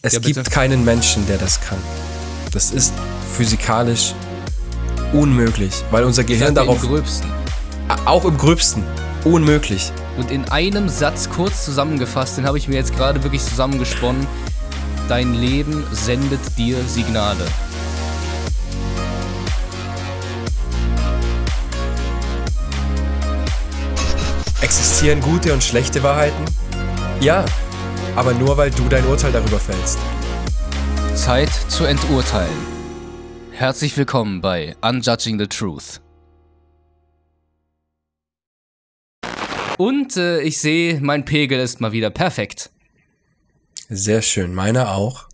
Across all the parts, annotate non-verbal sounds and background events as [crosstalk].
Es Ja, gibt keinen Menschen, der das kann. Das ist physikalisch unmöglich, weil unser Gehirn darauf, Im gröbsten. auch im gröbsten, unmöglich. Und in einem Satz kurz zusammengefasst, den habe ich mir jetzt gerade wirklich zusammengesponnen. Dein Leben sendet dir Signale. Existieren gute und schlechte Wahrheiten? Ja, aber nur weil du dein Urteil darüber fällst. Zeit zu enturteilen. Herzlich willkommen bei Unjudging the Truth. Und äh, ich sehe, mein Pegel ist mal wieder perfekt. Sehr schön, meiner auch.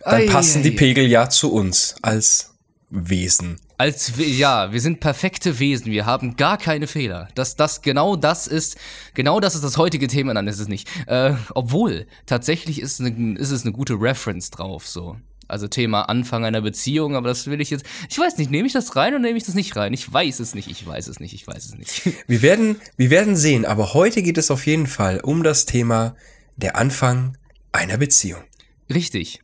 Dann passen die. Pegel ja zu uns als Wesen. Als wir, ja, wir sind perfekte Wesen, wir haben gar keine Fehler. Das, das, genau das ist, genau das ist das heutige Thema, nein, ist es nicht. Äh, obwohl, tatsächlich ist, eine, ist es eine gute Reference drauf, so. Also Thema Anfang einer Beziehung, aber das will ich jetzt, ich weiß nicht, nehme ich das rein oder nehme ich das nicht rein? Ich weiß es nicht, ich weiß es nicht, ich weiß es nicht. [laughs] Wir werden, wir werden sehen, aber heute geht es auf jeden Fall um das Thema der Anfang einer Beziehung. Richtig.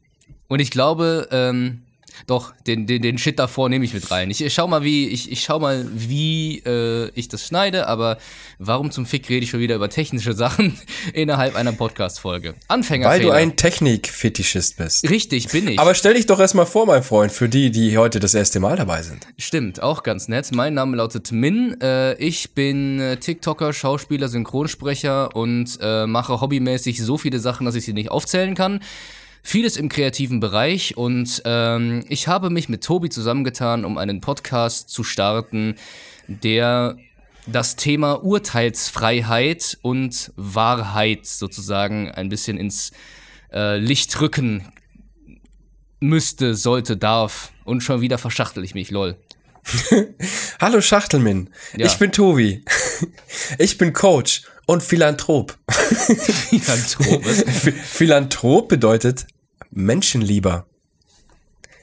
Und ich glaube, ähm, doch, den, den, den Shit davor nehme ich mit rein. Ich, ich schau mal, wie, ich, ich schau mal, wie äh, ich das schneide, aber warum zum Fick rede ich schon wieder über technische [laughs] Sachen innerhalb einer Podcast-Folge? Anfängerfehler. Weil du ein Technikfetischist bist. Richtig, bin ich. Aber stell dich doch erstmal vor, mein Freund, für die, die heute das erste Mal dabei sind. Stimmt, auch ganz nett. Mein Name lautet Min. Äh, ich bin äh, TikToker, Schauspieler, Synchronsprecher und äh, mache hobbymäßig so viele Sachen, dass ich sie nicht aufzählen kann. Vieles im kreativen Bereich und ähm, ich habe mich mit Tobi zusammengetan, um einen Podcast zu starten, der das Thema Urteilsfreiheit und Wahrheit sozusagen ein bisschen ins äh, Licht rücken müsste, sollte, darf. Und schon wieder verschachtel ich mich, lol. [laughs] Hallo Schachtelmin, Ja. ich bin Tobi. Ich bin Coach und Philanthrop. [laughs] Philanthrop. Ph- Philanthrop bedeutet Menschenlieber.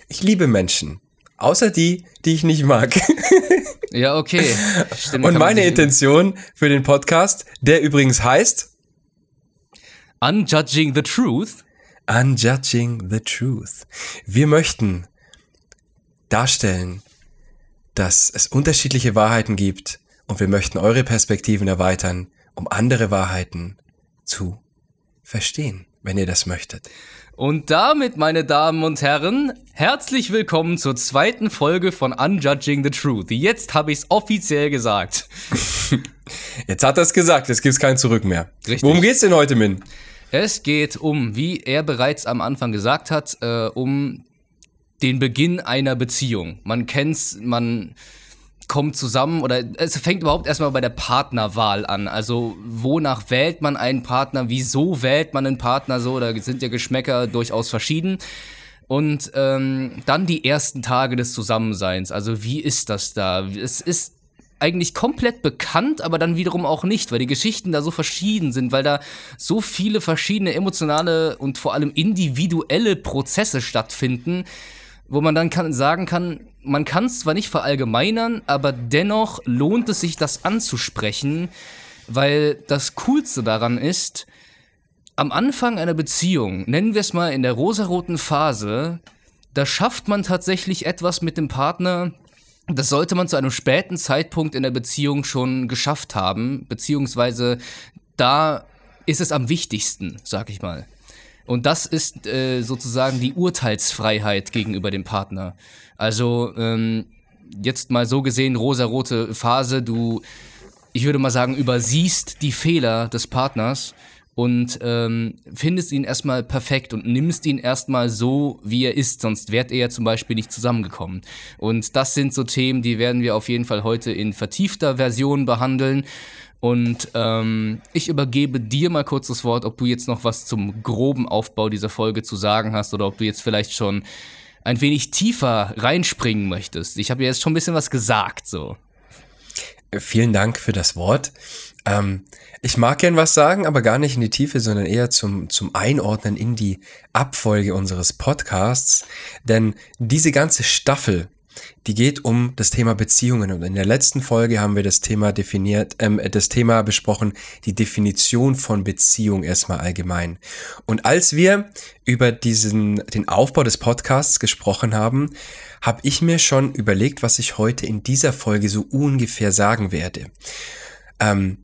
Ich liebe Menschen. Außer die, die ich nicht mag. [laughs] ja, okay. Stimmt, Und meine Intention für den Podcast, der übrigens heißt Unjudging the Truth. Unjudging the Truth. Wir möchten darstellen, dass es unterschiedliche Wahrheiten gibt und wir möchten eure Perspektiven erweitern, um andere Wahrheiten zu verstehen, wenn ihr das möchtet. Und damit, meine Damen und Herren, herzlich willkommen zur zweiten Folge von Unjudging the Truth. Jetzt habe ich es offiziell gesagt. [laughs] Jetzt hat er es gesagt, jetzt gibt's kein Zurück mehr. Richtig. Worum geht's denn heute, Min? Es geht um, wie er bereits am Anfang gesagt hat, äh, um den Beginn einer Beziehung. Man kennt's, man kommt zusammen oder es fängt überhaupt erstmal bei der Partnerwahl an. Also wonach wählt man einen Partner? Wieso wählt man einen Partner so? Da sind ja Geschmäcker durchaus verschieden. Und ähm, dann die ersten Tage des Zusammenseins. Also wie ist das da? Es ist eigentlich komplett bekannt, aber dann wiederum auch nicht, weil die Geschichten da so verschieden sind, weil da so viele verschiedene emotionale und vor allem individuelle Prozesse stattfinden, wo man dann kann, sagen kann, man kann es zwar nicht verallgemeinern, aber dennoch lohnt es sich, das anzusprechen, weil das Coolste daran ist, am Anfang einer Beziehung, nennen wir es mal in der rosaroten Phase, da schafft man tatsächlich etwas mit dem Partner, das sollte man zu einem späten Zeitpunkt in der Beziehung schon geschafft haben, beziehungsweise da ist es am wichtigsten, sag ich mal. Und das ist äh, sozusagen die Urteilsfreiheit gegenüber dem Partner. Also ähm, jetzt mal so gesehen, rosarote Phase, du, ich würde mal sagen, übersiehst die Fehler des Partners und ähm, findest ihn erstmal perfekt und nimmst ihn erstmal so, wie er ist, sonst wärt ihr ja zum Beispiel nicht zusammengekommen. Und das sind so Themen, die werden wir auf jeden Fall heute in vertiefter Version behandeln. Und ähm, ich übergebe dir mal kurz das Wort, ob du jetzt noch was zum groben Aufbau dieser Folge zu sagen hast oder ob du jetzt vielleicht schon ein wenig tiefer reinspringen möchtest. Ich habe ja jetzt schon ein bisschen was gesagt, so. Vielen Dank für das Wort. Ähm, ich mag gern was sagen, aber gar nicht in die Tiefe, sondern eher zum, zum Einordnen in die Abfolge unseres Podcasts. Denn diese ganze Staffel die geht um das Thema Beziehungen. Und in der letzten Folge haben wir das Thema definiert, ähm, das Thema besprochen, die Definition von Beziehung erstmal allgemein. Und als wir über diesen, den Aufbau des Podcasts gesprochen haben, habe ich mir schon überlegt, was ich heute in dieser Folge so ungefähr sagen werde. Ähm,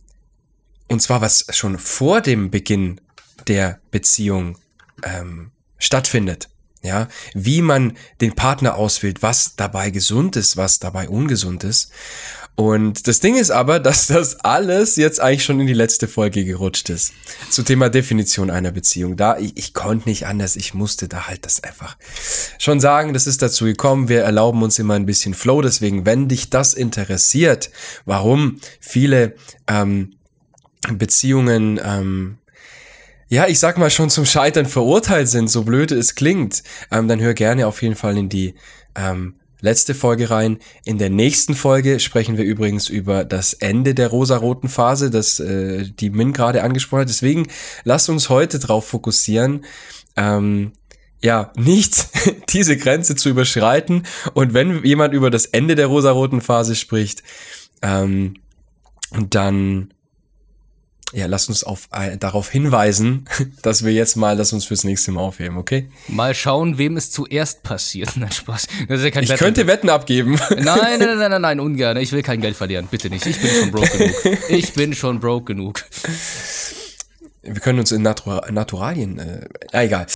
und zwar, was schon vor dem Beginn der Beziehung ähm, stattfindet. Ja, wie man den Partner auswählt, was dabei gesund ist, was dabei ungesund ist. Und das Ding ist aber, [laughs] dass das alles jetzt eigentlich schon in die letzte Folge gerutscht ist. Zu Thema Definition einer Beziehung. Da, ich, ich konnte nicht anders, ich musste da halt das einfach schon sagen, das ist dazu gekommen. Wir erlauben uns immer ein bisschen Flow, deswegen, wenn dich das interessiert, warum viele ähm, Beziehungen ähm, ja, ich sag mal schon zum Scheitern verurteilt sind, so blöde es klingt, ähm, dann hör gerne auf jeden Fall in die ähm, letzte Folge rein. In der nächsten Folge sprechen wir übrigens über das Ende der rosaroten Phase, das äh, die Min gerade angesprochen hat. Deswegen lass uns heute drauf fokussieren, ähm, ja, nicht [laughs] diese Grenze zu überschreiten. Und wenn jemand über das Ende der rosaroten Phase spricht, ähm, dann ja, lass uns auf, äh, darauf hinweisen, [laughs] dass wir jetzt mal das uns fürs nächste Mal aufheben, okay? Mal schauen, wem es zuerst passiert. [laughs] Nein, Spaß. Das ist ja ich Wetten. könnte Wetten abgeben. Nein, [laughs] nein, nein, nein, nein, nein, ungern. Ich will kein Geld verlieren. Bitte nicht. Ich bin schon broke genug. Ich bin schon broke genug. Wir können uns in Natur Naturalien, äh, egal.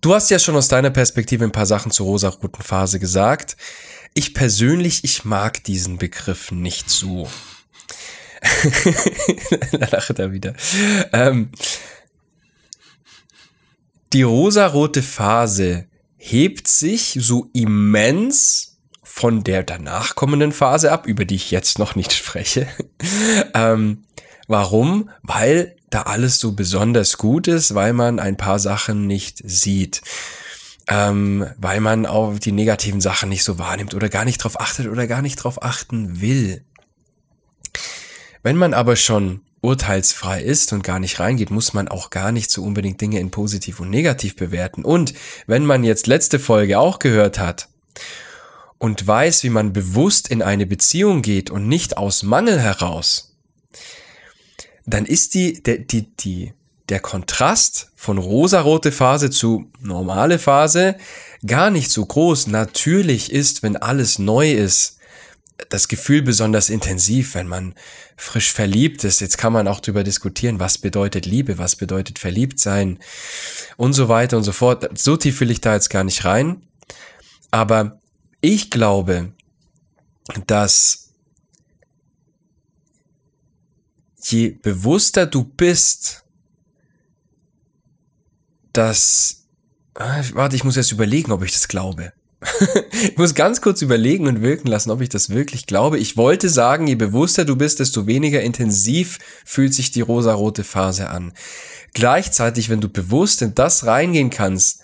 Du hast ja schon aus deiner Perspektive ein paar Sachen zur rosa-roten Phase gesagt. Ich persönlich, ich mag diesen Begriff nicht so. [laughs] da lacht er wieder. Ähm, die rosarote Phase hebt sich so immens von der danach kommenden Phase ab, über die ich jetzt noch nicht spreche. [laughs] ähm, warum? Weil da alles so besonders gut ist, weil man ein paar Sachen nicht sieht. Ähm, weil man auch die negativen Sachen nicht so wahrnimmt oder gar nicht drauf achtet oder gar nicht drauf achten will. Wenn man aber schon urteilsfrei ist und gar nicht reingeht, muss man auch gar nicht so unbedingt Dinge in positiv und negativ bewerten. Und wenn man jetzt letzte Folge auch gehört hat und weiß, wie man bewusst in eine Beziehung geht und nicht aus Mangel heraus, dann ist die, der, die, die, der Kontrast von rosarote Phase zu normale Phase gar nicht so groß. Natürlich ist, wenn alles neu ist, das Gefühl besonders intensiv, wenn man frisch verliebt ist. Jetzt kann man auch darüber diskutieren, was bedeutet Liebe, was bedeutet verliebt sein und so weiter und so fort. So tief will ich da jetzt gar nicht rein. Aber ich glaube, dass je bewusster du bist, dass, ah, warte, ich muss jetzt überlegen, ob ich das glaube. Ich muss ganz kurz überlegen und wirken lassen, ob ich das wirklich glaube. Ich wollte sagen, je bewusster du bist, desto weniger intensiv fühlt sich die rosarote Phase an. Gleichzeitig, wenn du bewusst in das reingehen kannst,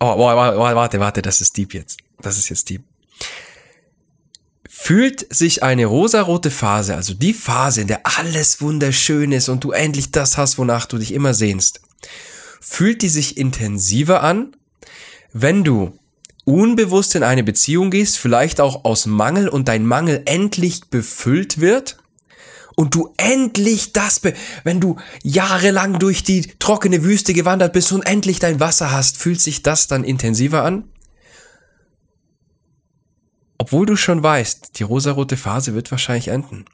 oh, oh, warte, warte, das ist deep jetzt. Das ist jetzt deep. Fühlt sich eine rosarote Phase, also die Phase, in der alles wunderschön ist und du endlich das hast, wonach du dich immer sehnst, fühlt die sich intensiver an, wenn du unbewusst in eine Beziehung gehst, vielleicht auch aus Mangel und dein Mangel endlich befüllt wird und du endlich das, wenn du jahrelang durch die trockene Wüste gewandert bist und endlich dein Wasser hast, fühlt sich das dann intensiver an? Obwohl du schon weißt, die rosarote Phase wird wahrscheinlich enden.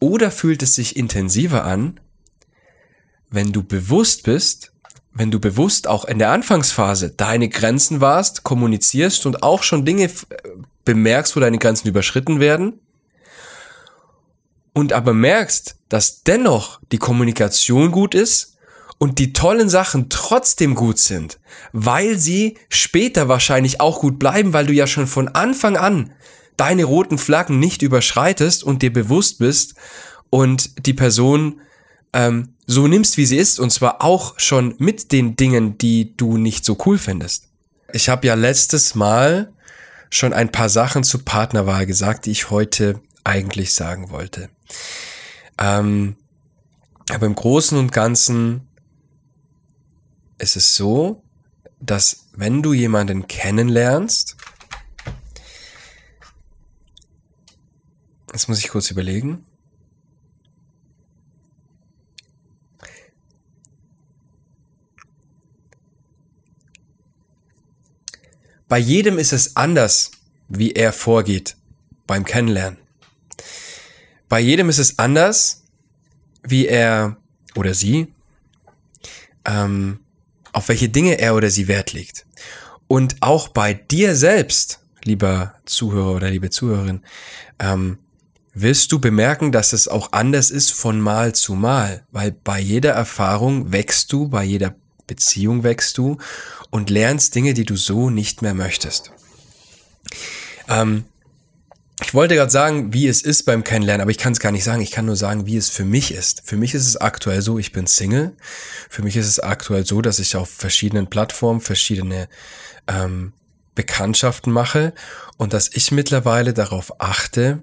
Oder fühlt es sich intensiver an, wenn du bewusst bist, wenn du bewusst auch in der Anfangsphase deine Grenzen warst, kommunizierst und auch schon Dinge äh, bemerkst, wo deine Grenzen überschritten werden und aber merkst, dass dennoch die Kommunikation gut ist und die tollen Sachen trotzdem gut sind, weil sie später wahrscheinlich auch gut bleiben, weil du ja schon von Anfang an deine roten Flaggen nicht überschreitest und dir bewusst bist und die Person ähm, so nimmst, wie sie ist, und zwar auch schon mit den Dingen, die du nicht so cool findest. Ich habe ja letztes Mal schon ein paar Sachen zur Partnerwahl gesagt, die ich heute eigentlich sagen wollte. Ähm, aber im Großen und Ganzen ist es so, dass wenn du jemanden kennenlernst, Jetzt muss ich kurz überlegen. Bei jedem ist es anders, wie er vorgeht beim Kennenlernen. Bei jedem ist es anders, wie er oder sie, ähm, auf welche Dinge er oder sie Wert legt. Und auch bei dir selbst, lieber Zuhörer oder liebe Zuhörerin, ähm, wirst du bemerken, dass es auch anders ist von Mal zu Mal, weil bei jeder Erfahrung wächst du, bei jeder Beziehung wächst du und lernst Dinge, die du so nicht mehr möchtest. Ähm, ich wollte gerade sagen, wie es ist beim Kennenlernen, aber ich kann es gar nicht sagen. Ich kann nur sagen, wie es für mich ist. Für mich ist es aktuell so, ich bin Single. Für mich ist es aktuell so, dass ich auf verschiedenen Plattformen verschiedene ähm, Bekanntschaften mache und dass ich mittlerweile darauf achte,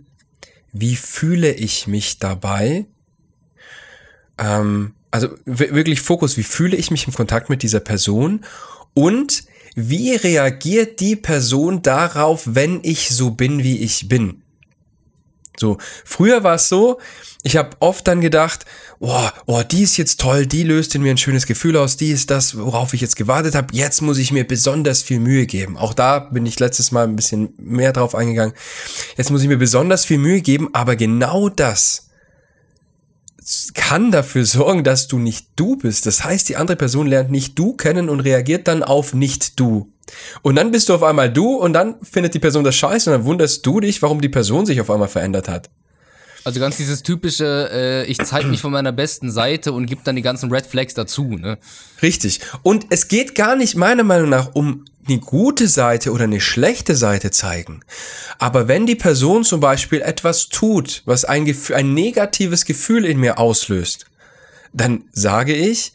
wie fühle ich mich dabei. Ähm, also wirklich Fokus, wie fühle ich mich im Kontakt mit dieser Person und wie reagiert die Person darauf, wenn ich so bin, wie ich bin? So, früher war es so, ich habe oft dann gedacht, oh, oh, die ist jetzt toll, die löst in mir ein schönes Gefühl aus, die ist das, worauf ich jetzt gewartet habe, jetzt muss ich mir besonders viel Mühe geben. Auch da bin ich letztes Mal ein bisschen mehr drauf eingegangen. Jetzt muss ich mir besonders viel Mühe geben, aber genau das kann dafür sorgen, dass du nicht du bist. Das heißt, die andere Person lernt nicht du kennen und reagiert dann auf nicht du. Und dann bist du auf einmal du und dann findet die Person das scheiße und dann wunderst du dich, warum die Person sich auf einmal verändert hat. Also ganz dieses typische, äh, ich zeige mich von meiner besten Seite und gebe dann die ganzen Red Flags dazu, ne? Richtig. Und es geht gar nicht meiner Meinung nach um eine gute Seite oder eine schlechte Seite zeigen. Aber wenn die Person zum Beispiel etwas tut, was ein, Gefühl, ein negatives Gefühl in mir auslöst, dann sage ich,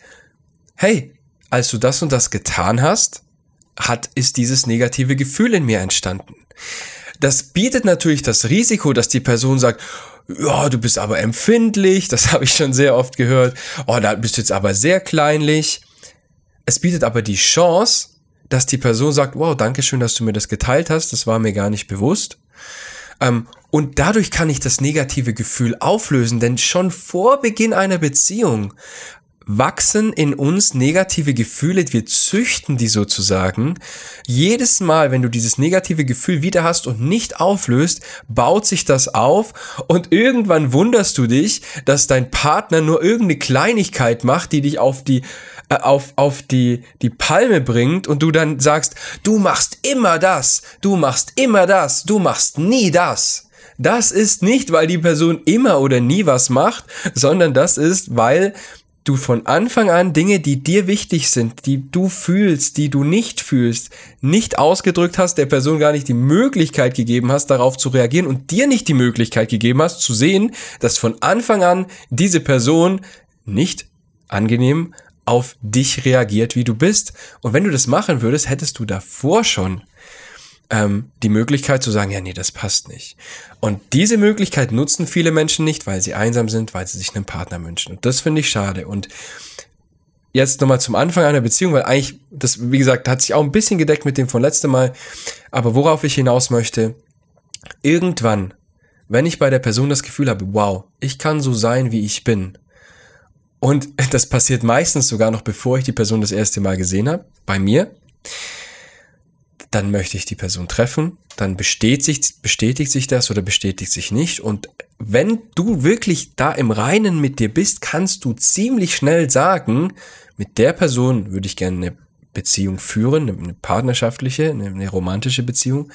hey, als du das und das getan hast, hat, ist dieses negative Gefühl in mir entstanden. Das bietet natürlich das Risiko, dass die Person sagt, ja, du bist aber empfindlich, das [laughs] habe ich schon sehr oft gehört, oh, da bist du jetzt aber sehr kleinlich. Es bietet aber die Chance, dass die Person sagt, wow, danke schön, dass du mir das geteilt hast, das war mir gar nicht bewusst. Ähm, und dadurch kann ich das negative Gefühl auflösen, denn schon vor Beginn einer Beziehung wachsen in uns negative Gefühle, wir züchten die sozusagen. Jedes Mal, wenn du dieses negative Gefühl wieder hast und nicht auflöst, baut sich das auf und irgendwann wunderst du dich, dass dein Partner nur irgendeine Kleinigkeit macht, die dich auf die äh, auf, auf die, die Palme bringt und du dann sagst, du machst immer das, du machst immer das, du machst nie das. Das ist nicht, weil die Person immer oder nie was macht, sondern das ist, weil du von Anfang an Dinge, die dir wichtig sind, die du fühlst, die du nicht fühlst, nicht ausgedrückt hast, der Person gar nicht die Möglichkeit gegeben hast, darauf zu reagieren und dir nicht die Möglichkeit gegeben hast, zu sehen, dass von Anfang an diese Person nicht angenehm auf dich reagiert, wie du bist. Und wenn du das machen würdest, hättest du davor schon ähm, die Möglichkeit zu sagen, ja, nee, das passt nicht. Und diese Möglichkeit nutzen viele Menschen nicht, weil sie einsam sind, weil sie sich einen Partner wünschen. Und das finde ich schade. Und jetzt nochmal zum Anfang einer Beziehung, weil eigentlich, das, wie gesagt, hat sich auch ein bisschen gedeckt mit dem von letztem Mal. Aber worauf ich hinaus möchte, irgendwann, wenn ich bei der Person das Gefühl habe, wow, ich kann so sein, wie ich bin. Und [laughs] das passiert meistens sogar noch, bevor ich die Person das erste Mal gesehen habe, bei mir dann möchte ich die Person treffen, dann bestätigt, bestätigt sich das oder bestätigt sich nicht. Und wenn du wirklich da im Reinen mit dir bist, kannst du ziemlich schnell sagen, mit der Person würde ich gerne eine Beziehung führen, eine partnerschaftliche, eine, romantische Beziehung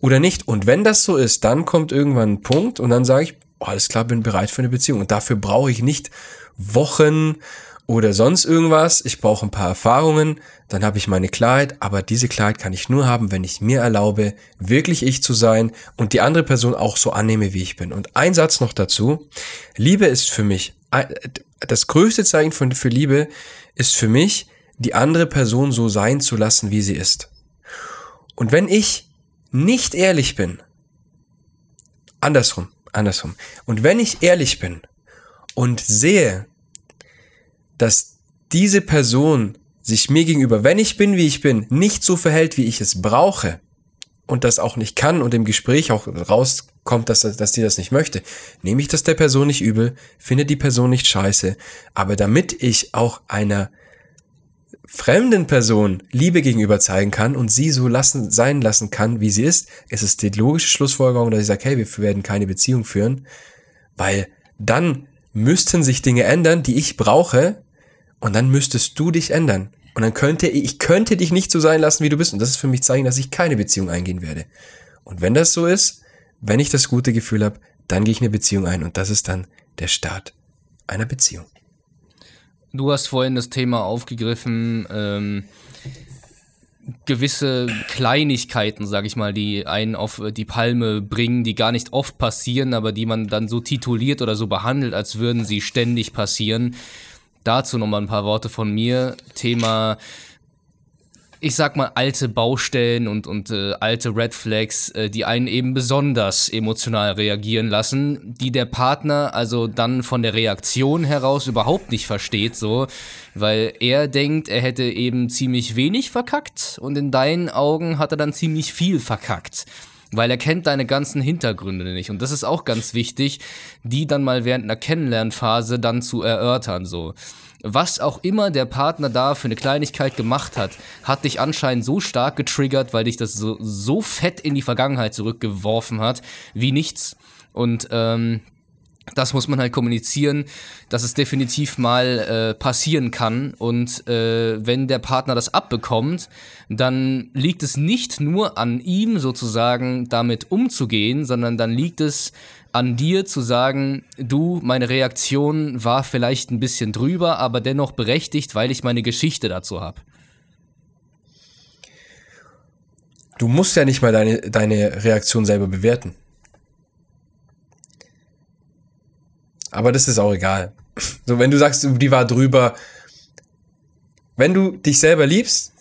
oder nicht. Und wenn das so ist, dann kommt irgendwann ein Punkt und dann sage ich, alles klar, bin bereit für eine Beziehung. Und dafür brauche ich nicht Wochen oder sonst irgendwas. Ich brauche ein paar Erfahrungen, dann habe ich meine Klarheit, aber diese Klarheit kann ich nur haben, wenn ich mir erlaube, wirklich ich zu sein und die andere Person auch so annehme, wie ich bin. Und ein Satz noch dazu. Liebe ist für mich, das größte Zeichen für Liebe ist für mich, die andere Person so sein zu lassen, wie sie ist. Und wenn ich nicht ehrlich bin, andersrum, andersrum, und wenn ich ehrlich bin und sehe, dass diese Person sich mir gegenüber, wenn ich bin, wie ich bin, nicht so verhält, wie ich es brauche und das auch nicht kann und im Gespräch auch raus kommt, dass, dass die das nicht möchte, nehme ich das der Person nicht übel, finde die Person nicht scheiße. Aber damit ich auch einer fremden Person Liebe gegenüber zeigen kann und sie so lassen, sein lassen kann, wie sie ist, ist es die logische Schlussfolgerung, dass ich sage, hey, wir werden keine Beziehung führen, weil dann müssten sich Dinge ändern, die ich brauche, und dann müsstest du dich ändern. Und dann könnte ich könnte dich nicht so sein lassen, wie du bist. Und das ist für mich Zeichen, dass ich keine Beziehung eingehen werde. Und wenn das so ist, wenn ich das gute Gefühl habe, dann gehe ich eine Beziehung ein. Und das ist dann der Start einer Beziehung. Du hast vorhin das Thema aufgegriffen, ähm, gewisse Kleinigkeiten, sag ich mal, die einen auf die Palme bringen, die gar nicht oft passieren, aber die man dann so tituliert oder so behandelt, als würden sie ständig passieren. Dazu nochmal ein paar Worte von mir. Thema ich sag mal, alte Baustellen und, und äh, alte Red Flags, äh, die einen eben besonders emotional reagieren lassen, die der Partner also dann von der Reaktion heraus überhaupt nicht versteht, so, weil er denkt, er hätte eben ziemlich wenig verkackt und in deinen Augen hat er dann ziemlich viel verkackt. Weil er kennt deine ganzen Hintergründe nicht. Und das ist auch ganz wichtig, die dann mal während einer Kennenlernphase dann zu erörtern, so was auch immer der Partner da für eine Kleinigkeit gemacht hat, hat dich anscheinend so stark getriggert, weil dich das so, so fett in die Vergangenheit zurückgeworfen hat, wie nichts. Und ähm, das muss man halt kommunizieren, dass es definitiv mal äh, passieren kann. Und äh, wenn der Partner das abbekommt, dann liegt es nicht nur an ihm sozusagen damit umzugehen, sondern dann liegt es an dir zu sagen, du, meine Reaktion war vielleicht ein bisschen drüber, aber dennoch berechtigt, weil ich meine Geschichte dazu habe. Du musst ja nicht mal deine, deine Reaktion selber bewerten. Aber das ist auch egal. So, wenn du sagst, die war drüber, wenn du dich selber liebst,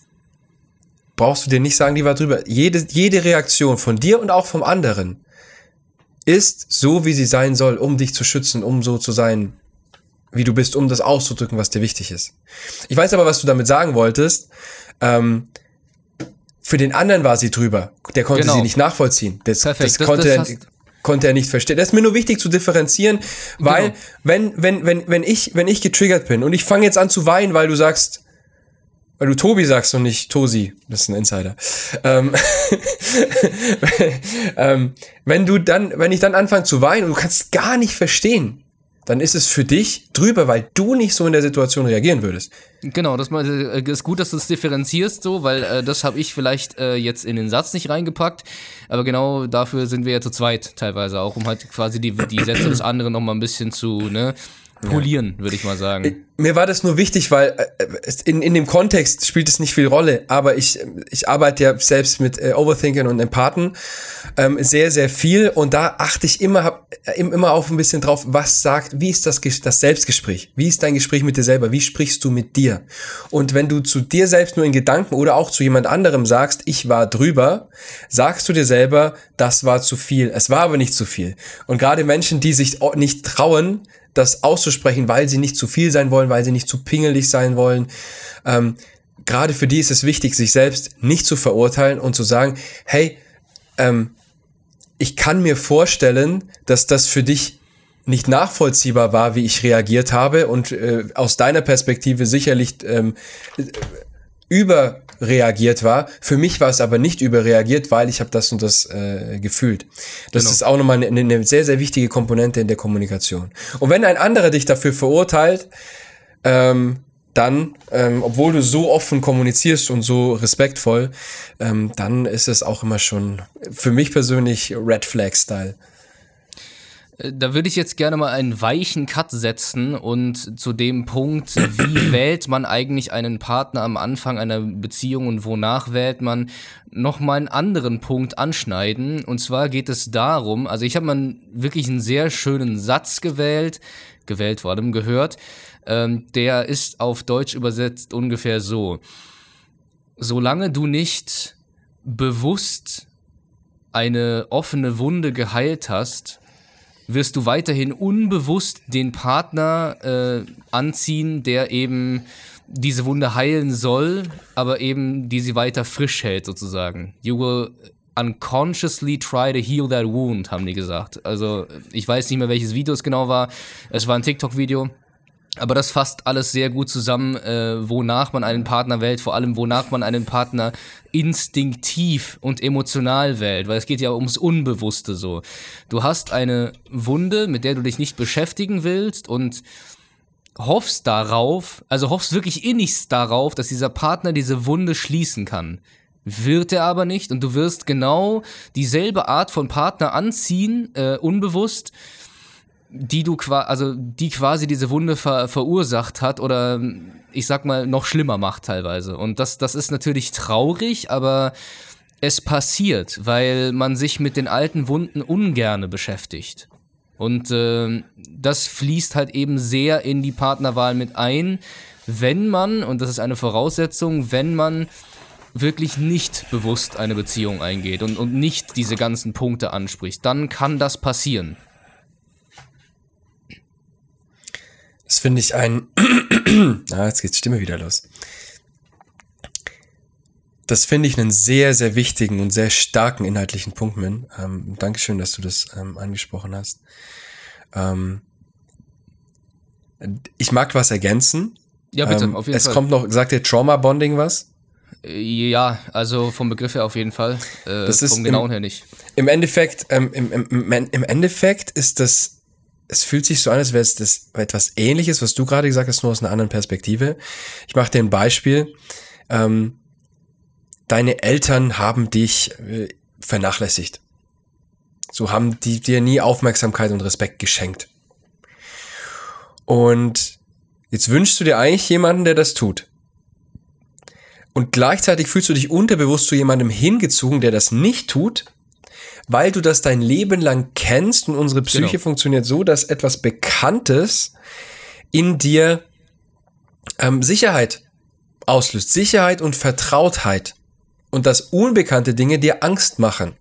brauchst du dir nicht sagen, die war drüber. Jede, jede Reaktion von dir und auch vom anderen ist so, wie sie sein soll, um dich zu schützen, um so zu sein, wie du bist, um das auszudrücken, was dir wichtig ist. Ich weiß aber, was du damit sagen wolltest. Ähm, für den anderen war sie drüber. Der konnte genau. sie nicht nachvollziehen. Das, Perfekt. das konnte das, das konnte er nicht verstehen. Das ist mir nur wichtig zu differenzieren, weil genau. wenn, wenn, wenn, wenn ich, wenn ich getriggert bin und ich fange jetzt an zu weinen, weil du sagst, weil du Tobi sagst und nicht Tosi, das ist ein Insider. Ähm, [laughs] ähm, wenn du dann, wenn ich dann anfange zu weinen und du kannst gar nicht verstehen, dann ist es für dich drüber, weil du nicht so in der Situation reagieren würdest. Genau, das äh, ist gut, dass du es differenzierst so, weil äh, das habe ich vielleicht äh, jetzt in den Satz nicht reingepackt, aber genau dafür sind wir ja zu zweit teilweise auch, um halt quasi die, die Sätze des anderen noch mal ein bisschen zu, ne, polieren, ja. würde ich mal sagen. Mir war das nur wichtig, weil äh, in, in dem Kontext spielt es nicht viel Rolle, aber ich, ich arbeite ja selbst mit äh, Overthinkern und Empathen ähm, sehr, sehr viel und da achte ich immer, hab, äh, immer auf ein bisschen drauf, was sagt, wie ist das, das Selbstgespräch? Wie ist dein Gespräch mit dir selber? Wie sprichst du mit dir? Und wenn du zu dir selbst nur in Gedanken oder auch zu jemand anderem sagst, ich war drüber, sagst du dir selber, das war zu viel. Es war aber nicht zu viel. Und gerade Menschen, die sich nicht trauen, das auszusprechen, weil sie nicht zu viel sein wollen, weil sie nicht zu pingelig sein wollen. Ähm, Gerade für die ist es wichtig, sich selbst nicht zu verurteilen und zu sagen, hey, ähm, ich kann mir vorstellen, dass das für dich nicht nachvollziehbar war, wie ich reagiert habe und äh, aus deiner Perspektive sicherlich ähm, überreagiert war. Für mich war es aber nicht überreagiert, weil ich habe das und das äh, gefühlt. Das genau. ist auch nochmal eine, eine sehr, sehr wichtige Komponente in der Kommunikation. Und wenn ein anderer dich dafür verurteilt, ähm, dann, ähm, obwohl du so offen kommunizierst und so respektvoll, ähm, dann ist es auch immer schon für mich persönlich Red Flag-Style. Da würde ich jetzt gerne mal einen weichen Cut setzen und zu dem Punkt, wie [coughs] wählt man eigentlich einen Partner am Anfang einer Beziehung und wonach wählt man, nochmal einen anderen Punkt anschneiden. Und zwar geht es darum, also ich habe mal wirklich einen sehr schönen Satz gewählt, gewählt vor allem gehört, ähm, der ist auf Deutsch übersetzt ungefähr so. Solange du nicht bewusst eine offene Wunde geheilt hast, wirst du weiterhin unbewusst den Partner äh, anziehen, der eben diese Wunde heilen soll, aber eben die sie weiter frisch hält sozusagen. You will unconsciously try to heal that wound, haben die gesagt. Also ich weiß nicht mehr, welches Video es genau war. Es war ein TikTok-Video. Aber das fasst alles sehr gut zusammen, äh, wonach man einen Partner wählt, vor allem wonach man einen Partner instinktiv und emotional wählt, weil es geht ja ums Unbewusste so. Du hast eine Wunde, mit der du dich nicht beschäftigen willst und hoffst darauf, also hoffst wirklich innigst darauf, dass dieser Partner diese Wunde schließen kann. Wird er aber nicht und du wirst genau dieselbe Art von Partner anziehen, äh, unbewusst, die du quasi, also die quasi diese Wunde ver verursacht hat oder ich sag mal noch schlimmer macht teilweise. Und das, das ist natürlich traurig, aber es passiert, weil man sich mit den alten Wunden ungerne beschäftigt. Und äh, das fließt halt eben sehr in die Partnerwahl mit ein, wenn man, und das ist eine Voraussetzung, wenn man wirklich nicht bewusst eine Beziehung eingeht und, und nicht diese ganzen Punkte anspricht, dann kann das passieren. Das finde ich ein. [clears throat] ah, jetzt geht's Stimme wieder los. Das finde ich einen sehr, sehr wichtigen und sehr starken inhaltlichen Punkt, Min. Ähm, Dankeschön, dass du das ähm, angesprochen hast. Ähm, ich mag was ergänzen. Ja, bitte, ähm, auf jeden es Fall. Es kommt noch, sagt dir Trauma Bonding was? Ja, also vom Begriff her auf jeden Fall. Äh, das ist vom Genauen im, her nicht. Im Endeffekt, ähm, im, im, im Endeffekt ist das, es fühlt sich so an, als wäre es etwas ähnliches, was du gerade gesagt hast, nur aus einer anderen Perspektive. Ich mache dir ein Beispiel. Ähm, deine Eltern haben dich äh, vernachlässigt. So haben die dir nie Aufmerksamkeit und Respekt geschenkt. Und jetzt wünschst du dir eigentlich jemanden, der das tut. Und gleichzeitig fühlst du dich unterbewusst zu jemandem hingezogen, der das nicht tut, weil du das dein Leben lang kennst und unsere Psyche genau. funktioniert so, dass etwas Bekanntes in dir ähm, Sicherheit auslöst. Sicherheit und Vertrautheit. Und dass unbekannte Dinge dir Angst machen.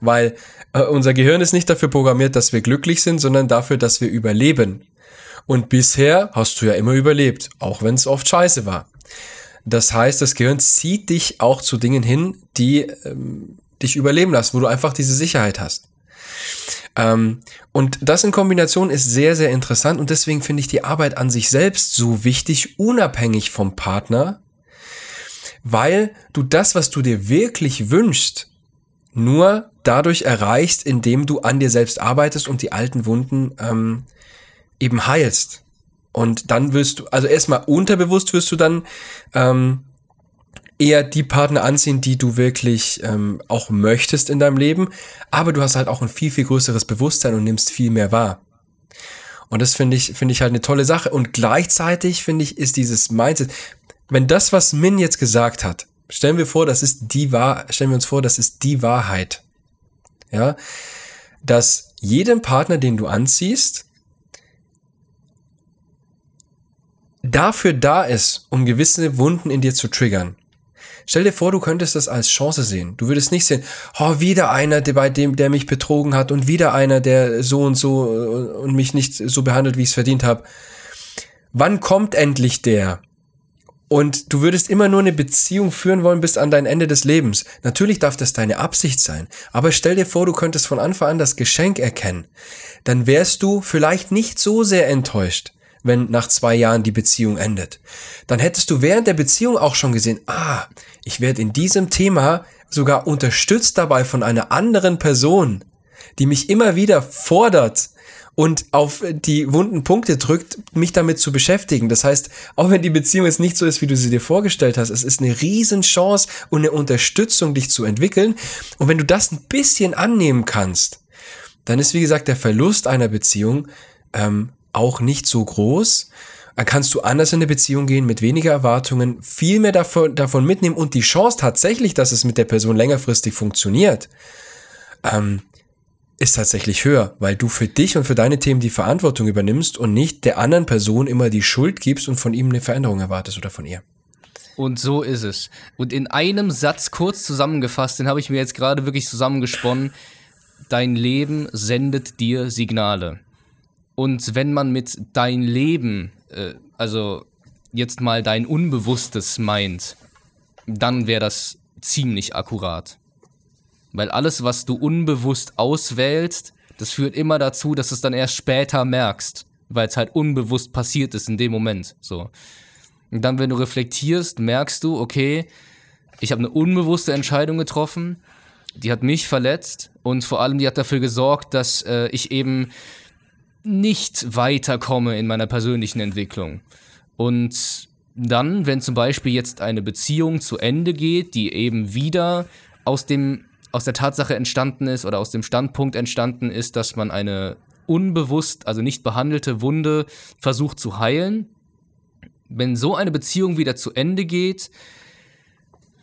Weil äh, unser Gehirn ist nicht dafür programmiert, dass wir glücklich sind, sondern dafür, dass wir überleben. Und bisher hast du ja immer überlebt, auch wenn es oft scheiße war. Das heißt, das Gehirn zieht dich auch zu Dingen hin, die ähm, dich überleben lassen, wo du einfach diese Sicherheit hast. Ähm, und das in Kombination ist sehr, sehr interessant und deswegen finde ich die Arbeit an sich selbst so wichtig, unabhängig vom Partner, weil du das, was du dir wirklich wünschst, nur dadurch erreichst, indem du an dir selbst arbeitest und die alten Wunden ähm, eben heilst. Und dann wirst du, also erstmal unterbewusst wirst du dann ähm, eher die Partner anziehen, die du wirklich ähm, auch möchtest in deinem Leben. Aber du hast halt auch ein viel, viel größeres Bewusstsein und nimmst viel mehr wahr. Und das finde ich, finde ich halt eine tolle Sache. Und gleichzeitig finde ich, ist dieses Mindset, wenn das, was Min jetzt gesagt hat, stellen wir vor, das ist die Wahr, stellen wir uns vor, das ist die Wahrheit. Ja, dass jedem Partner, den du anziehst, dafür da ist, um gewisse Wunden in dir zu triggern. Stell dir vor, du könntest das als Chance sehen. Du würdest nicht sehen, oh, wieder einer, der bei dem, der mich betrogen hat und wieder einer, der so und so äh, und mich nicht so behandelt, wie ich es verdient habe. Wann kommt endlich der? Und du würdest immer nur eine Beziehung führen wollen bis an dein Ende des Lebens. Natürlich darf das deine Absicht sein. Aber stell dir vor, du könntest von Anfang an das Geschenk erkennen. Dann wärst du vielleicht nicht so sehr enttäuscht wenn nach zwei Jahren die Beziehung endet. Dann hättest du während der Beziehung auch schon gesehen, ah, ich werde in diesem Thema sogar unterstützt dabei von einer anderen Person, die mich immer wieder fordert und auf die wunden Punkte drückt, mich damit zu beschäftigen. Das heißt, auch wenn die Beziehung jetzt nicht so ist, wie du sie dir vorgestellt hast, es ist eine Riesenchance und eine Unterstützung, dich zu entwickeln. Und wenn du das ein bisschen annehmen kannst, dann ist, wie gesagt, der Verlust einer Beziehung ähm, auch nicht so groß. Dann kannst du anders in eine Beziehung gehen, mit weniger Erwartungen, viel mehr davon, davon mitnehmen und die Chance tatsächlich, dass es mit der Person längerfristig funktioniert, ähm, ist tatsächlich höher, weil du für dich und für deine Themen die Verantwortung übernimmst und nicht der anderen Person immer die Schuld gibst und von ihm eine Veränderung erwartest oder von ihr. Und so ist es. Und in einem Satz kurz zusammengefasst, den habe ich mir jetzt gerade wirklich zusammengesponnen. Dein Leben sendet dir Signale. Und wenn man mit dein Leben, äh, also jetzt mal dein Unbewusstes meint, dann wäre das ziemlich akkurat. Weil alles, was du unbewusst auswählst, das führt immer dazu, dass du es dann erst später merkst, weil es halt unbewusst passiert ist in dem Moment. So. Und dann, wenn du reflektierst, merkst du, okay, ich habe eine unbewusste Entscheidung getroffen, die hat mich verletzt und vor allem die hat dafür gesorgt, dass äh, ich eben nicht weiterkomme in meiner persönlichen Entwicklung. Und dann, wenn zum Beispiel jetzt eine Beziehung zu Ende geht, die eben wieder aus dem aus der Tatsache entstanden ist oder aus dem Standpunkt entstanden ist, dass man eine unbewusst, also nicht behandelte Wunde versucht zu heilen. Wenn so eine Beziehung wieder zu Ende geht,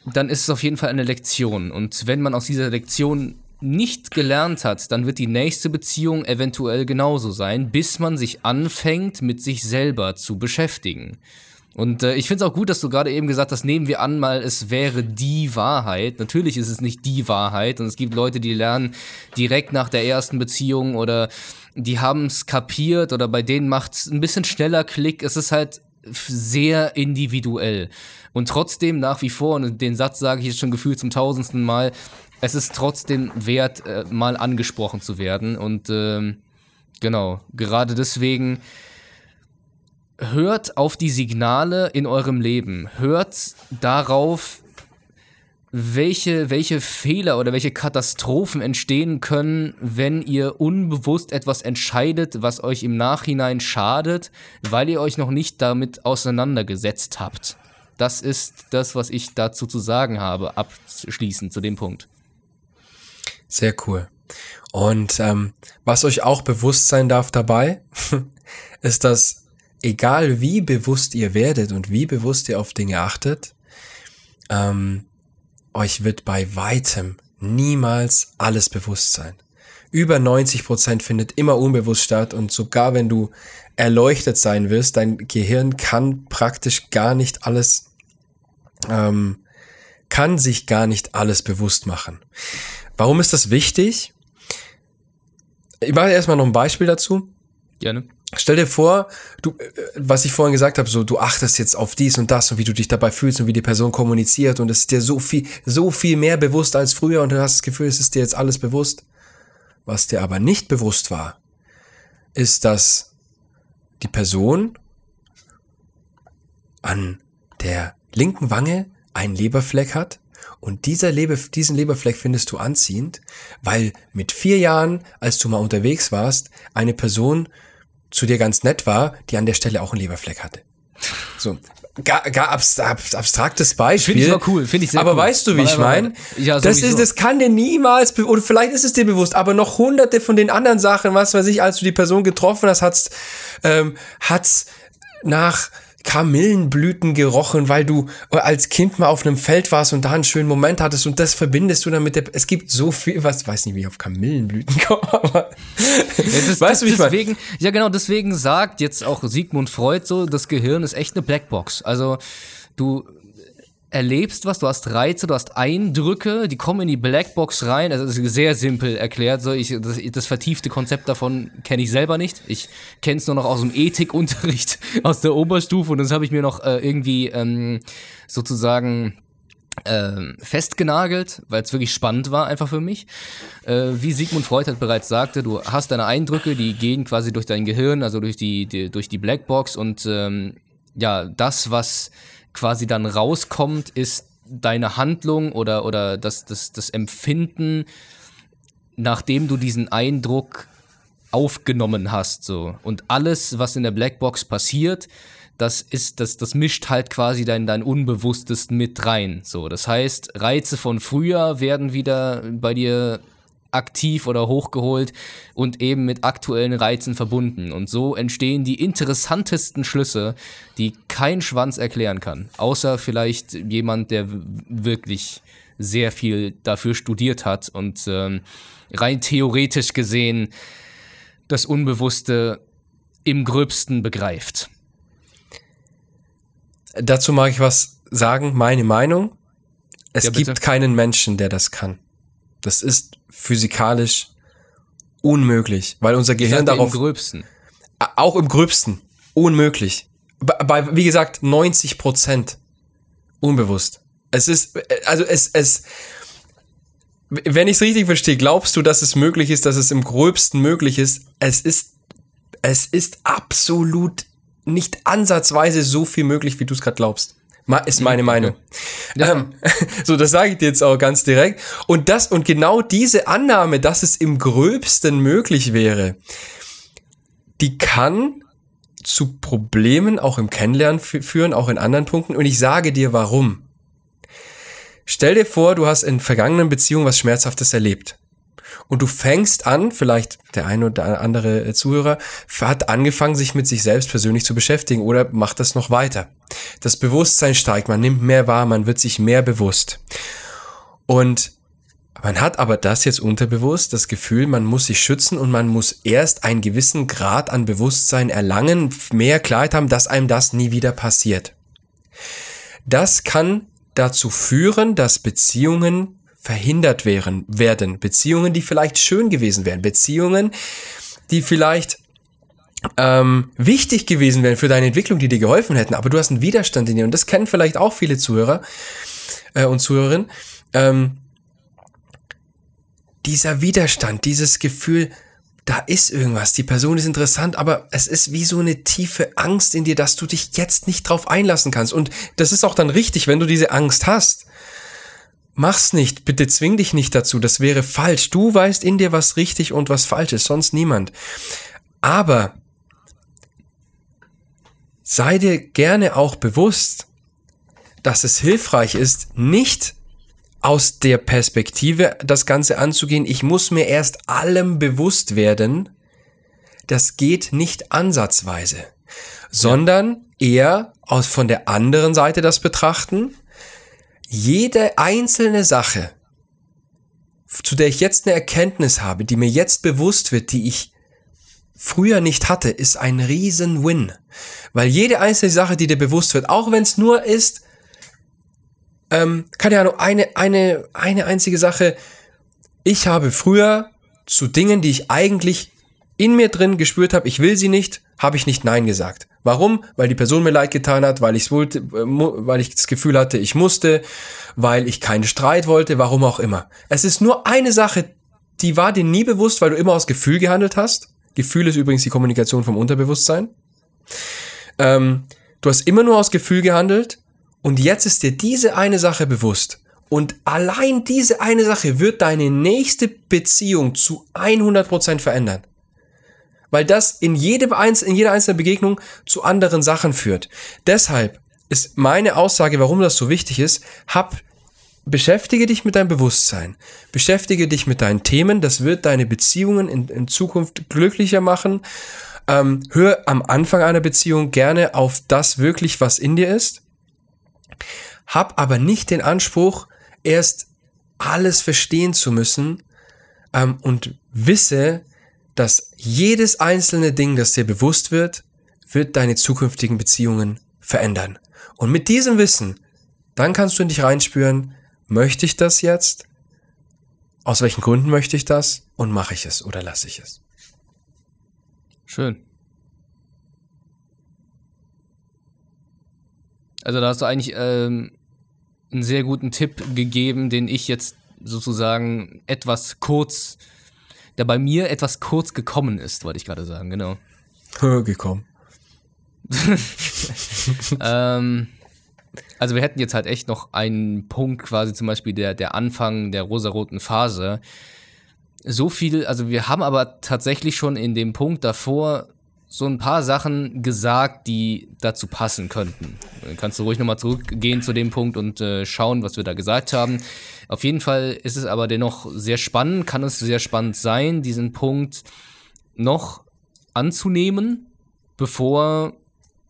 dann ist es auf jeden Fall eine Lektion. Und wenn man aus dieser Lektion nicht gelernt hat, dann wird die nächste Beziehung eventuell genauso sein, bis man sich anfängt, mit sich selber zu beschäftigen. Und äh, ich finde es auch gut, dass du gerade eben gesagt hast, nehmen wir an mal, es wäre die Wahrheit. Natürlich ist es nicht die Wahrheit und es gibt Leute, die lernen direkt nach der ersten Beziehung oder die haben es kapiert oder bei denen macht es ein bisschen schneller Klick. Es ist halt sehr individuell. Und trotzdem nach wie vor, und den Satz sage ich jetzt schon gefühlt zum tausendsten Mal, es ist trotzdem wert, äh, mal angesprochen zu werden. Und äh, genau, gerade deswegen hört auf die Signale in eurem Leben. Hört darauf, welche, welche Fehler oder welche Katastrophen entstehen können, wenn ihr unbewusst etwas entscheidet, was euch im Nachhinein schadet, weil ihr euch noch nicht damit auseinandergesetzt habt. Das ist das, was ich dazu zu sagen habe, abschließend zu dem Punkt. Sehr cool. Und ähm, was euch auch bewusst sein darf dabei, [laughs] ist, dass egal wie bewusst ihr werdet und wie bewusst ihr auf Dinge achtet, ähm, euch wird bei weitem niemals alles bewusst sein. Über 90 Prozent findet immer unbewusst statt und sogar wenn du erleuchtet sein wirst, dein Gehirn kann praktisch gar nicht alles, ähm, kann sich gar nicht alles bewusst machen. Warum ist das wichtig? Ich mache erstmal noch ein Beispiel dazu. Gerne. Stell dir vor, du, äh, was ich vorhin gesagt habe, so du achtest jetzt auf dies und das und wie du dich dabei fühlst und wie die Person kommuniziert und es ist dir so viel, so viel mehr bewusst als früher und du hast das Gefühl, es ist dir jetzt alles bewusst. Was dir aber nicht bewusst war, ist, dass die Person an der linken Wange einen Leberfleck hat und dieser Leber, diesen Leberfleck findest du anziehend, weil mit vier Jahren, als du mal unterwegs warst, eine Person zu dir ganz nett war, die an der Stelle auch einen Leberfleck hatte. So, gar, gar abstraktes Beispiel. Finde ich aber cool, finde ich sehr Aber cool. weißt du, wie ich meine? Ja, das ist, das kann dir niemals, oder vielleicht ist es dir bewusst, aber noch hunderte von den anderen Sachen, was weiß ich, als du die Person getroffen hast, hat's, ähm, hat's nach Kamillenblüten gerochen, weil du als Kind mal auf einem Feld warst und da einen schönen Moment hattest und das verbindest du dann mit der, es gibt so viel, was, weiß nicht, wie ich auf Kamillenblüten [laughs] komme, aber, Ja, das, weißt du, wie ich deswegen, ja genau, deswegen sagt jetzt auch Sigmund Freud so, das Gehirn ist echt eine Blackbox. Also du erlebst was, du hast Reize, du hast Eindrücke, die kommen in die Blackbox rein. Also das ist sehr simpel erklärt. So, ich, das, das vertiefte Konzept davon kenne ich selber nicht. Ich kenne es nur noch aus dem Ethikunterricht [laughs] aus der Oberstufe und das habe ich mir noch äh, irgendwie ähm, sozusagen ähm, festgenagelt, weil es wirklich spannend war einfach für mich. Äh, wie Sigmund Freud halt bereits sagte, du hast deine Eindrücke, die gehen quasi durch dein Gehirn, also durch die, die durch die Blackbox und ähm, ja, das, was quasi dann rauskommt, ist deine Handlung oder, oder das, das, das Empfinden, nachdem du diesen Eindruck aufgenommen hast. So. Und alles, was in der Blackbox passiert, das ist, das, das mischt halt quasi dein, dein Unbewusstes mit rein. So. Das heißt, Reize von früher werden wieder bei dir aktiv oder hochgeholt und eben mit aktuellen Reizen verbunden. Und so entstehen die interessantesten Schlüsse, die kein Schwanz erklären kann. Außer vielleicht jemand, der wirklich sehr viel dafür studiert hat und ähm, rein theoretisch gesehen das Unbewusste im Gröbsten begreift. Dazu mag ich was sagen, meine Meinung. Es Ja, gibt keinen Menschen, der das kann. Das ist physikalisch unmöglich, weil unser Gehirn darauf, Im Gröbsten. auch im gröbsten, unmöglich. Bei, bei, wie gesagt, 90 Prozent unbewusst. Es ist, äh, also es, es, wenn ich es richtig verstehe, glaubst du, dass es möglich ist, dass es im gröbsten möglich ist? Es ist, es ist absolut nicht ansatzweise so viel möglich, wie du es gerade glaubst. Ist meine Meinung. Ja. Ähm, [laughs] so, das sage ich dir jetzt auch ganz direkt. Und das, und genau diese Annahme, dass es im gröbsten möglich wäre, die kann zu Problemen auch im Kennenlernen führen, auch in anderen Punkten. Und ich sage dir warum. Stell dir vor, du hast in vergangenen Beziehungen was Schmerzhaftes erlebt. Und du fängst an, vielleicht der eine oder andere äh, Zuhörer hat angefangen, sich mit sich selbst persönlich zu beschäftigen oder macht das noch weiter. Das Bewusstsein steigt, man nimmt mehr wahr, man wird sich mehr bewusst. Und man hat aber das jetzt unterbewusst, das Gefühl, man muss sich schützen und man muss erst einen gewissen Grad an Bewusstsein erlangen, mehr Klarheit haben, dass einem das nie wieder passiert. Das kann dazu führen, dass Beziehungen verhindert wären, werden. Beziehungen, die vielleicht schön gewesen wären. Beziehungen, die vielleicht ähm, wichtig gewesen wären für deine Entwicklung, die dir geholfen hätten. Aber du hast einen Widerstand in dir. Und das kennen vielleicht auch viele Zuhörer äh, und Zuhörerinnen. Ähm, dieser Widerstand, dieses Gefühl, da ist irgendwas, die Person ist interessant, aber es ist wie so eine tiefe Angst in dir, dass du dich jetzt nicht drauf einlassen kannst. Und das ist auch dann richtig, wenn du diese Angst hast. Mach's nicht, bitte zwing dich nicht dazu, das wäre falsch. Du weißt in dir, was richtig und was falsch ist, sonst niemand. Aber sei dir gerne auch bewusst, dass es hilfreich ist, nicht aus der Perspektive das Ganze anzugehen, ich muss mir erst allem bewusst werden, das geht nicht ansatzweise, sondern eher aus von der anderen Seite das betrachten, jede einzelne Sache, zu der ich jetzt eine Erkenntnis habe, die mir jetzt bewusst wird, die ich früher nicht hatte, ist ein riesen Win. Weil jede einzelne Sache, die dir bewusst wird, auch wenn es nur ist, ähm, keine Ahnung, eine, eine, eine einzige Sache. Ich habe früher zu Dingen, die ich eigentlich in mir drin gespürt habe, ich will sie nicht, habe ich nicht Nein gesagt. Warum? Weil die Person mir leid getan hat, weil, ich's wollte, äh, weil ich das Gefühl hatte, ich musste, weil ich keinen Streit wollte, warum auch immer. Es ist nur eine Sache, die war dir nie bewusst, weil du immer aus Gefühl gehandelt hast. Gefühl ist übrigens die Kommunikation vom Unterbewusstsein. Ähm, du hast immer nur aus Gefühl gehandelt und jetzt ist dir diese eine Sache bewusst. Und allein diese eine Sache wird deine nächste Beziehung zu 100% verändern. Weil das in, jedem Einzel in jeder einzelnen Begegnung zu anderen Sachen führt. Deshalb ist meine Aussage, warum das so wichtig ist, hab, beschäftige dich mit deinem Bewusstsein. Beschäftige dich mit deinen Themen. Das wird deine Beziehungen in, in Zukunft glücklicher machen. Ähm, hör am Anfang einer Beziehung gerne auf das wirklich, was in dir ist hab aber nicht den Anspruch, erst alles verstehen zu müssen ähm, und wisse, dass jedes einzelne Ding, das dir bewusst wird, wird deine zukünftigen Beziehungen verändern. Und mit diesem Wissen, dann kannst du in dich reinspüren, möchte ich das jetzt? Aus welchen Gründen möchte ich das? Und mache ich es oder lasse ich es? Schön. Also da hast du eigentlich ähm, einen sehr guten Tipp gegeben, den ich jetzt sozusagen etwas kurz, der bei mir etwas kurz gekommen ist, wollte ich gerade sagen, genau. gekommen. [laughs] ähm, also wir hätten jetzt halt echt noch einen Punkt, quasi zum Beispiel der, der Anfang der rosaroten Phase. So viel, also wir haben aber tatsächlich schon in dem Punkt davor so ein paar Sachen gesagt, die dazu passen könnten. Dann kannst du ruhig nochmal zurückgehen zu dem Punkt und äh, schauen, was wir da gesagt haben. Auf jeden Fall ist es aber dennoch sehr spannend, kann es sehr spannend sein, diesen Punkt noch anzunehmen, bevor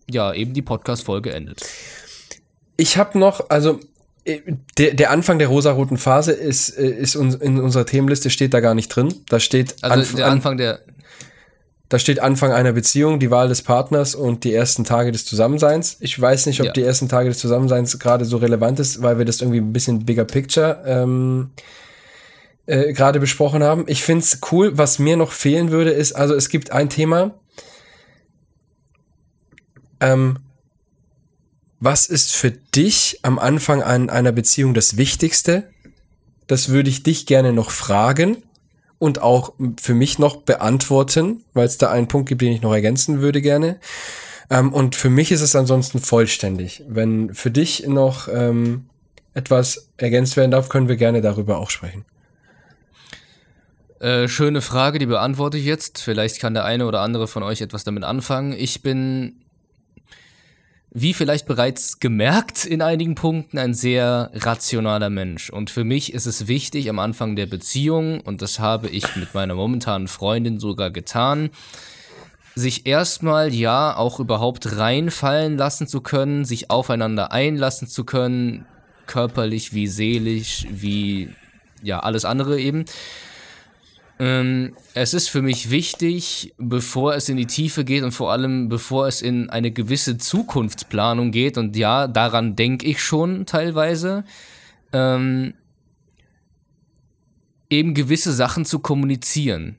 ja eben die Podcast-Folge endet. Ich habe noch, also äh, der, der Anfang der rosaroten Phase ist, äh, ist in unserer Themenliste steht da gar nicht drin. Da steht also Anf der Anfang der da steht Anfang einer Beziehung, die Wahl des Partners und die ersten Tage des Zusammenseins. Ich weiß nicht, ob ja. die ersten Tage des Zusammenseins gerade so relevant ist, weil wir das irgendwie ein bisschen bigger picture ähm, äh, gerade besprochen haben. Ich finde es cool. Was mir noch fehlen würde, ist, also es gibt ein Thema. Ähm, was ist für dich am Anfang an einer Beziehung das Wichtigste? das würde ich dich gerne noch fragen und auch für mich noch beantworten, weil es da einen Punkt gibt, den ich noch ergänzen würde gerne. Ähm, und für mich ist es ansonsten vollständig. Wenn für dich noch ähm, etwas ergänzt werden darf, können wir gerne darüber auch sprechen. Äh, schöne Frage, die beantworte ich jetzt. Vielleicht kann der eine oder andere von euch etwas damit anfangen. Ich bin, wie vielleicht bereits gemerkt in einigen Punkten, ein sehr rationaler Mensch. Und für mich ist es wichtig am Anfang der Beziehung, und das habe ich mit meiner momentanen Freundin sogar getan, sich erstmal ja auch überhaupt reinfallen lassen zu können, sich aufeinander einlassen zu können, körperlich wie seelisch, wie ja alles andere eben. Ähm, es ist für mich wichtig, bevor es in die Tiefe geht und vor allem bevor es in eine gewisse Zukunftsplanung geht, und ja, daran denke ich schon teilweise, ähm, eben gewisse Sachen zu kommunizieren.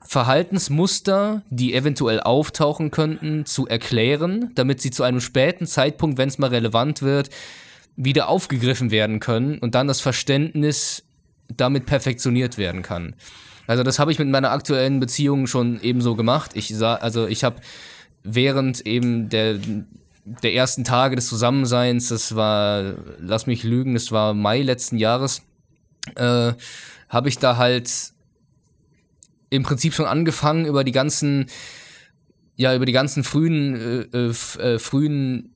Verhaltensmuster, die eventuell auftauchen könnten, zu erklären, damit sie zu einem späten Zeitpunkt, wenn es mal relevant wird, wieder aufgegriffen werden können und dann das Verständnis damit perfektioniert werden kann. Also das habe ich mit meiner aktuellen Beziehung schon ebenso gemacht. Ich sah, also ich habe während eben der der ersten Tage des Zusammenseins, das war, lass mich lügen, das war Mai letzten Jahres, äh, habe ich da halt im Prinzip schon angefangen über die ganzen, ja, über die ganzen frühen, äh, äh, äh frühen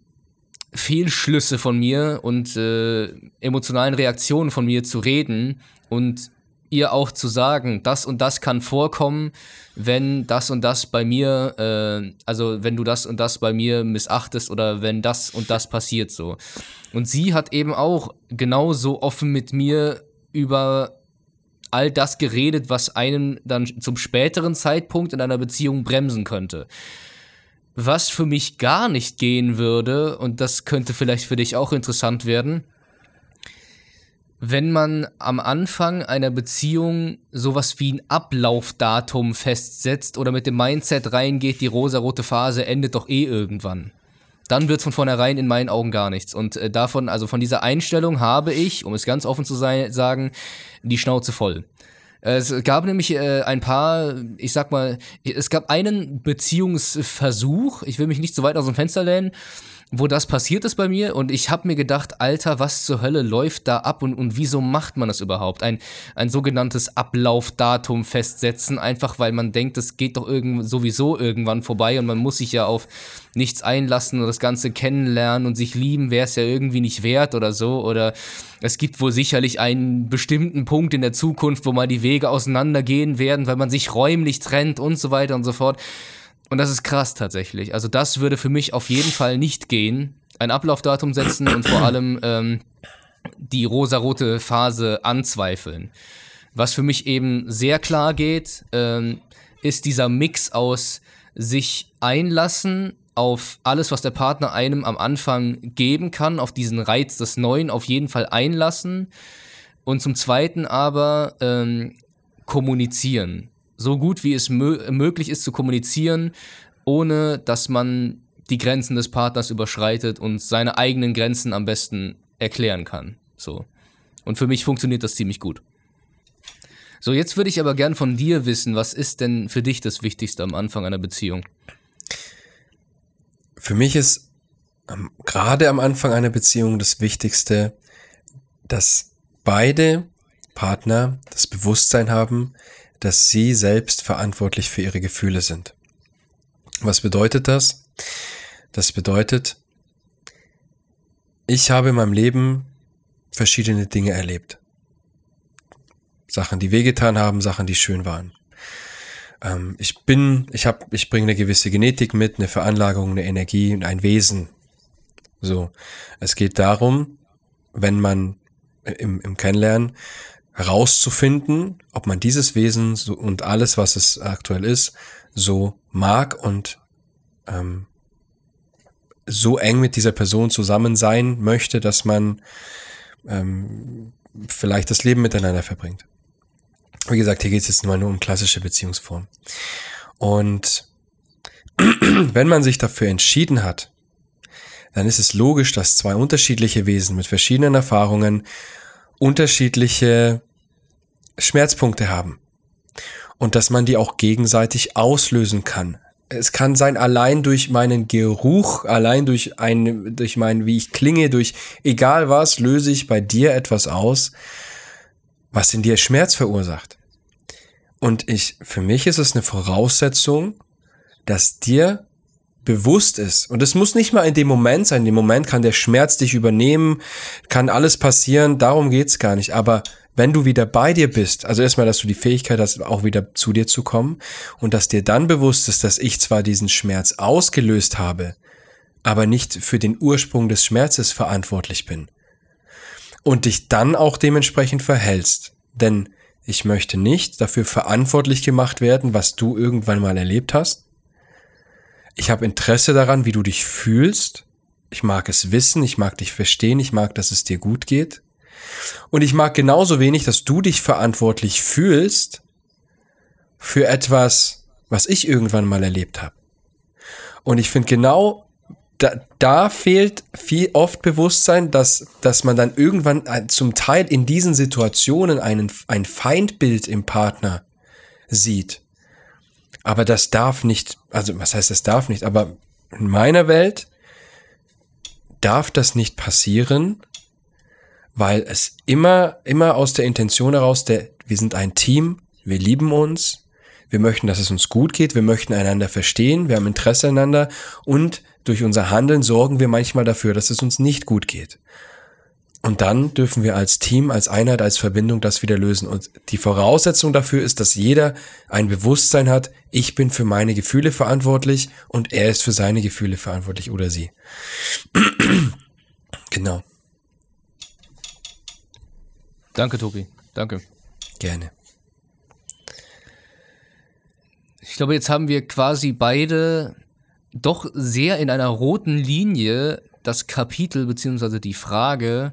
Fehlschlüsse von mir und äh, emotionalen Reaktionen von mir zu reden und ihr auch zu sagen, das und das kann vorkommen, wenn das und das bei mir, äh, also wenn du das und das bei mir missachtest oder wenn das und das passiert so. Und sie hat eben auch genauso offen mit mir über all das geredet, was einen dann zum späteren Zeitpunkt in einer Beziehung bremsen könnte. Was für mich gar nicht gehen würde, und das könnte vielleicht für dich auch interessant werden, wenn man am Anfang einer Beziehung sowas wie ein Ablaufdatum festsetzt oder mit dem Mindset reingeht, die rosarote Phase endet doch eh irgendwann. Dann wird von vornherein in meinen Augen gar nichts. Und äh, davon, also von dieser Einstellung habe ich, um es ganz offen zu sein, sagen, die Schnauze voll. Es gab nämlich äh, ein paar, ich sag mal, es gab einen Beziehungsversuch, ich will mich nicht so weit aus dem Fenster lehnen, wo das passiert ist bei mir und ich habe mir gedacht, Alter, was zur Hölle läuft da ab und, und wieso macht man das überhaupt? Ein, ein sogenanntes Ablaufdatum festsetzen, einfach weil man denkt, das geht doch irgend, sowieso irgendwann vorbei und man muss sich ja auf nichts einlassen und das Ganze kennenlernen und sich lieben, wäre es ja irgendwie nicht wert oder so. Oder es gibt wohl sicherlich einen bestimmten Punkt in der Zukunft, wo mal die Wege auseinandergehen werden, weil man sich räumlich trennt und so weiter und so fort. Und das ist krass tatsächlich. Also das würde für mich auf jeden Fall nicht gehen. Ein Ablaufdatum setzen und vor allem ähm, die rosarote Phase anzweifeln. Was für mich eben sehr klar geht, ähm, ist dieser Mix aus sich einlassen auf alles, was der Partner einem am Anfang geben kann, auf diesen Reiz des Neuen auf jeden Fall einlassen und zum Zweiten aber ähm, kommunizieren so gut wie es mö möglich ist zu kommunizieren, ohne dass man die Grenzen des Partners überschreitet und seine eigenen Grenzen am besten erklären kann. So. Und für mich funktioniert das ziemlich gut. So, jetzt würde ich aber gern von dir wissen, was ist denn für dich das Wichtigste am Anfang einer Beziehung? Für mich ist gerade am Anfang einer Beziehung das Wichtigste, dass beide Partner das Bewusstsein haben, dass sie selbst verantwortlich für ihre Gefühle sind. Was bedeutet das? Das bedeutet, ich habe in meinem Leben verschiedene Dinge erlebt. Sachen, die wehgetan haben, Sachen, die schön waren. Ähm, ich bin, ich habe, ich bringe eine gewisse Genetik mit, eine Veranlagung, eine Energie und ein Wesen. So, es geht darum, wenn man im, im Kennenlernen herauszufinden, ob man dieses Wesen so, und alles, was es aktuell ist, so mag und ähm, so eng mit dieser Person zusammen sein möchte, dass man ähm, vielleicht das Leben miteinander verbringt. Wie gesagt, hier geht es jetzt mal nur um klassische Beziehungsformen. Und [clears throat] wenn man sich dafür entschieden hat, dann ist es logisch, dass zwei unterschiedliche Wesen mit verschiedenen Erfahrungen unterschiedliche Schmerzpunkte haben und dass man die auch gegenseitig auslösen kann. Es kann sein, allein durch meinen Geruch, allein durch ein, durch mein, wie ich klinge, durch egal was, löse ich bei dir etwas aus, was in dir Schmerz verursacht. Und ich, für mich ist es eine Voraussetzung, dass dir bewusst ist. Und es muss nicht mal in dem Moment sein. In dem Moment kann der Schmerz dich übernehmen, kann alles passieren. Darum geht's gar nicht. Aber wenn du wieder bei dir bist, also erstmal, dass du die Fähigkeit hast, auch wieder zu dir zu kommen und dass dir dann bewusst ist, dass ich zwar diesen Schmerz ausgelöst habe, aber nicht für den Ursprung des Schmerzes verantwortlich bin. Und dich dann auch dementsprechend verhältst. Denn ich möchte nicht dafür verantwortlich gemacht werden, was du irgendwann mal erlebt hast. Ich habe Interesse daran, wie du dich fühlst. Ich mag es wissen, ich mag dich verstehen, ich mag, dass es dir gut geht. Und ich mag genauso wenig, dass du dich verantwortlich fühlst für etwas, was ich irgendwann mal erlebt habe. Und ich finde genau, da, da fehlt viel oft Bewusstsein, dass, dass man dann irgendwann zum Teil in diesen Situationen einen, ein Feindbild im Partner sieht. Aber das darf nicht, also was heißt das darf nicht, aber in meiner Welt darf das nicht passieren, weil es immer, immer aus der Intention heraus, der, wir sind ein Team, wir lieben uns, wir möchten, dass es uns gut geht, wir möchten einander verstehen, wir haben Interesse aneinander und durch unser Handeln sorgen wir manchmal dafür, dass es uns nicht gut geht. Und dann dürfen wir als Team, als Einheit, als Verbindung das wieder lösen. Und die Voraussetzung dafür ist, dass jeder ein Bewusstsein hat, ich bin für meine Gefühle verantwortlich und er ist für seine Gefühle verantwortlich oder sie. [clears throat] genau. Danke, Tobi. Danke. Gerne. Ich glaube, jetzt haben wir quasi beide doch sehr in einer roten Linie das Kapitel beziehungsweise die Frage,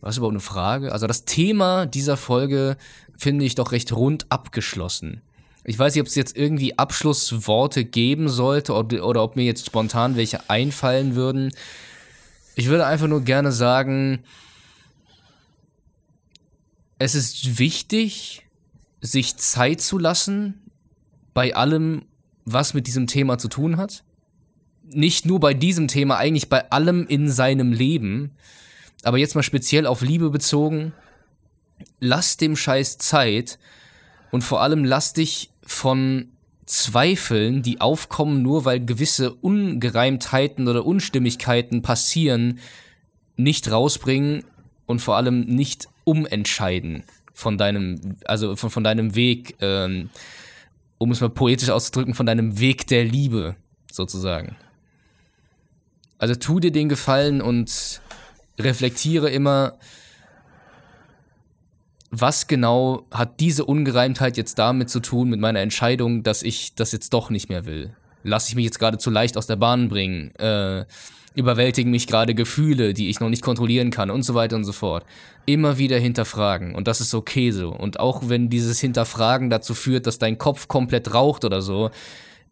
was ist überhaupt eine Frage? Also das Thema dieser Folge finde ich doch recht rund abgeschlossen. Ich weiß nicht, ob es jetzt irgendwie Abschlussworte geben sollte oder, oder ob mir jetzt spontan welche einfallen würden. Ich würde einfach nur gerne sagen, es ist wichtig, sich Zeit zu lassen bei allem, was mit diesem Thema zu tun hat. Nicht nur bei diesem Thema, eigentlich bei allem in seinem Leben. Aber jetzt mal speziell auf Liebe bezogen. Lass dem Scheiß Zeit und vor allem lass dich von Zweifeln, die aufkommen, nur weil gewisse Ungereimtheiten oder Unstimmigkeiten passieren, nicht rausbringen und vor allem nicht umentscheiden von deinem, also von, von deinem Weg, ähm, um es mal poetisch auszudrücken, von deinem Weg der Liebe, sozusagen. Also tu dir den Gefallen und reflektiere immer, was genau hat diese Ungereimtheit jetzt damit zu tun, mit meiner Entscheidung, dass ich das jetzt doch nicht mehr will? Lass ich mich jetzt gerade zu leicht aus der Bahn bringen? Äh, überwältigen mich gerade Gefühle, die ich noch nicht kontrollieren kann und so weiter und so fort. Immer wieder hinterfragen und das ist okay so. Und auch wenn dieses Hinterfragen dazu führt, dass dein Kopf komplett raucht oder so,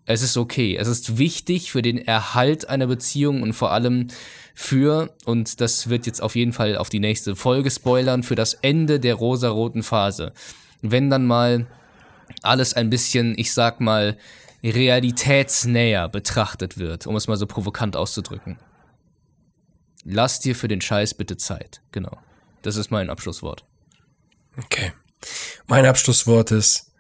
es ist okay. Es ist wichtig für den Erhalt einer Beziehung und vor allem für, und das wird jetzt auf jeden Fall auf die nächste Folge spoilern, für das Ende der rosaroten Phase. Wenn dann mal alles ein bisschen, ich sag mal, realitätsnäher betrachtet wird, um es mal so provokant auszudrücken. Lass dir für den Scheiß bitte Zeit. Genau. Das ist mein Abschlusswort. Okay. Mein Abschlusswort ist,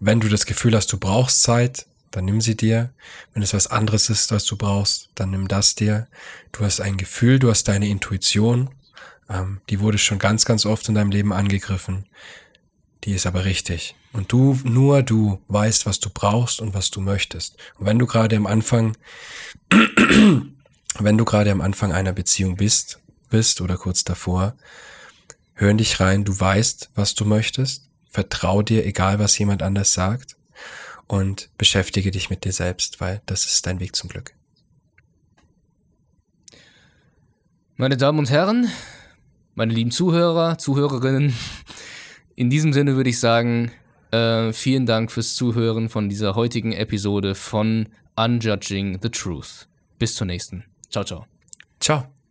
wenn du das Gefühl hast, du brauchst Zeit, dann nimm sie dir. Wenn es was anderes ist, was du brauchst, dann nimm das dir. Du hast ein Gefühl, du hast deine Intuition. Ähm, die wurde schon ganz, ganz oft in deinem Leben angegriffen. Die ist aber richtig. Und du, nur du weißt, was du brauchst und was du möchtest. Und wenn du gerade am Anfang [clears throat] wenn du gerade am Anfang einer Beziehung bist, bist oder kurz davor, hör dich rein, du weißt, was du möchtest, vertrau dir, egal was jemand anders sagt und beschäftige dich mit dir selbst, weil das ist dein Weg zum Glück. Meine Damen und Herren, meine lieben Zuhörer, Zuhörerinnen, in diesem Sinne würde ich sagen, äh, vielen Dank fürs Zuhören von dieser heutigen Episode von Unjudging the Truth. Bis zur nächsten. Ciao, ciao. Ciao.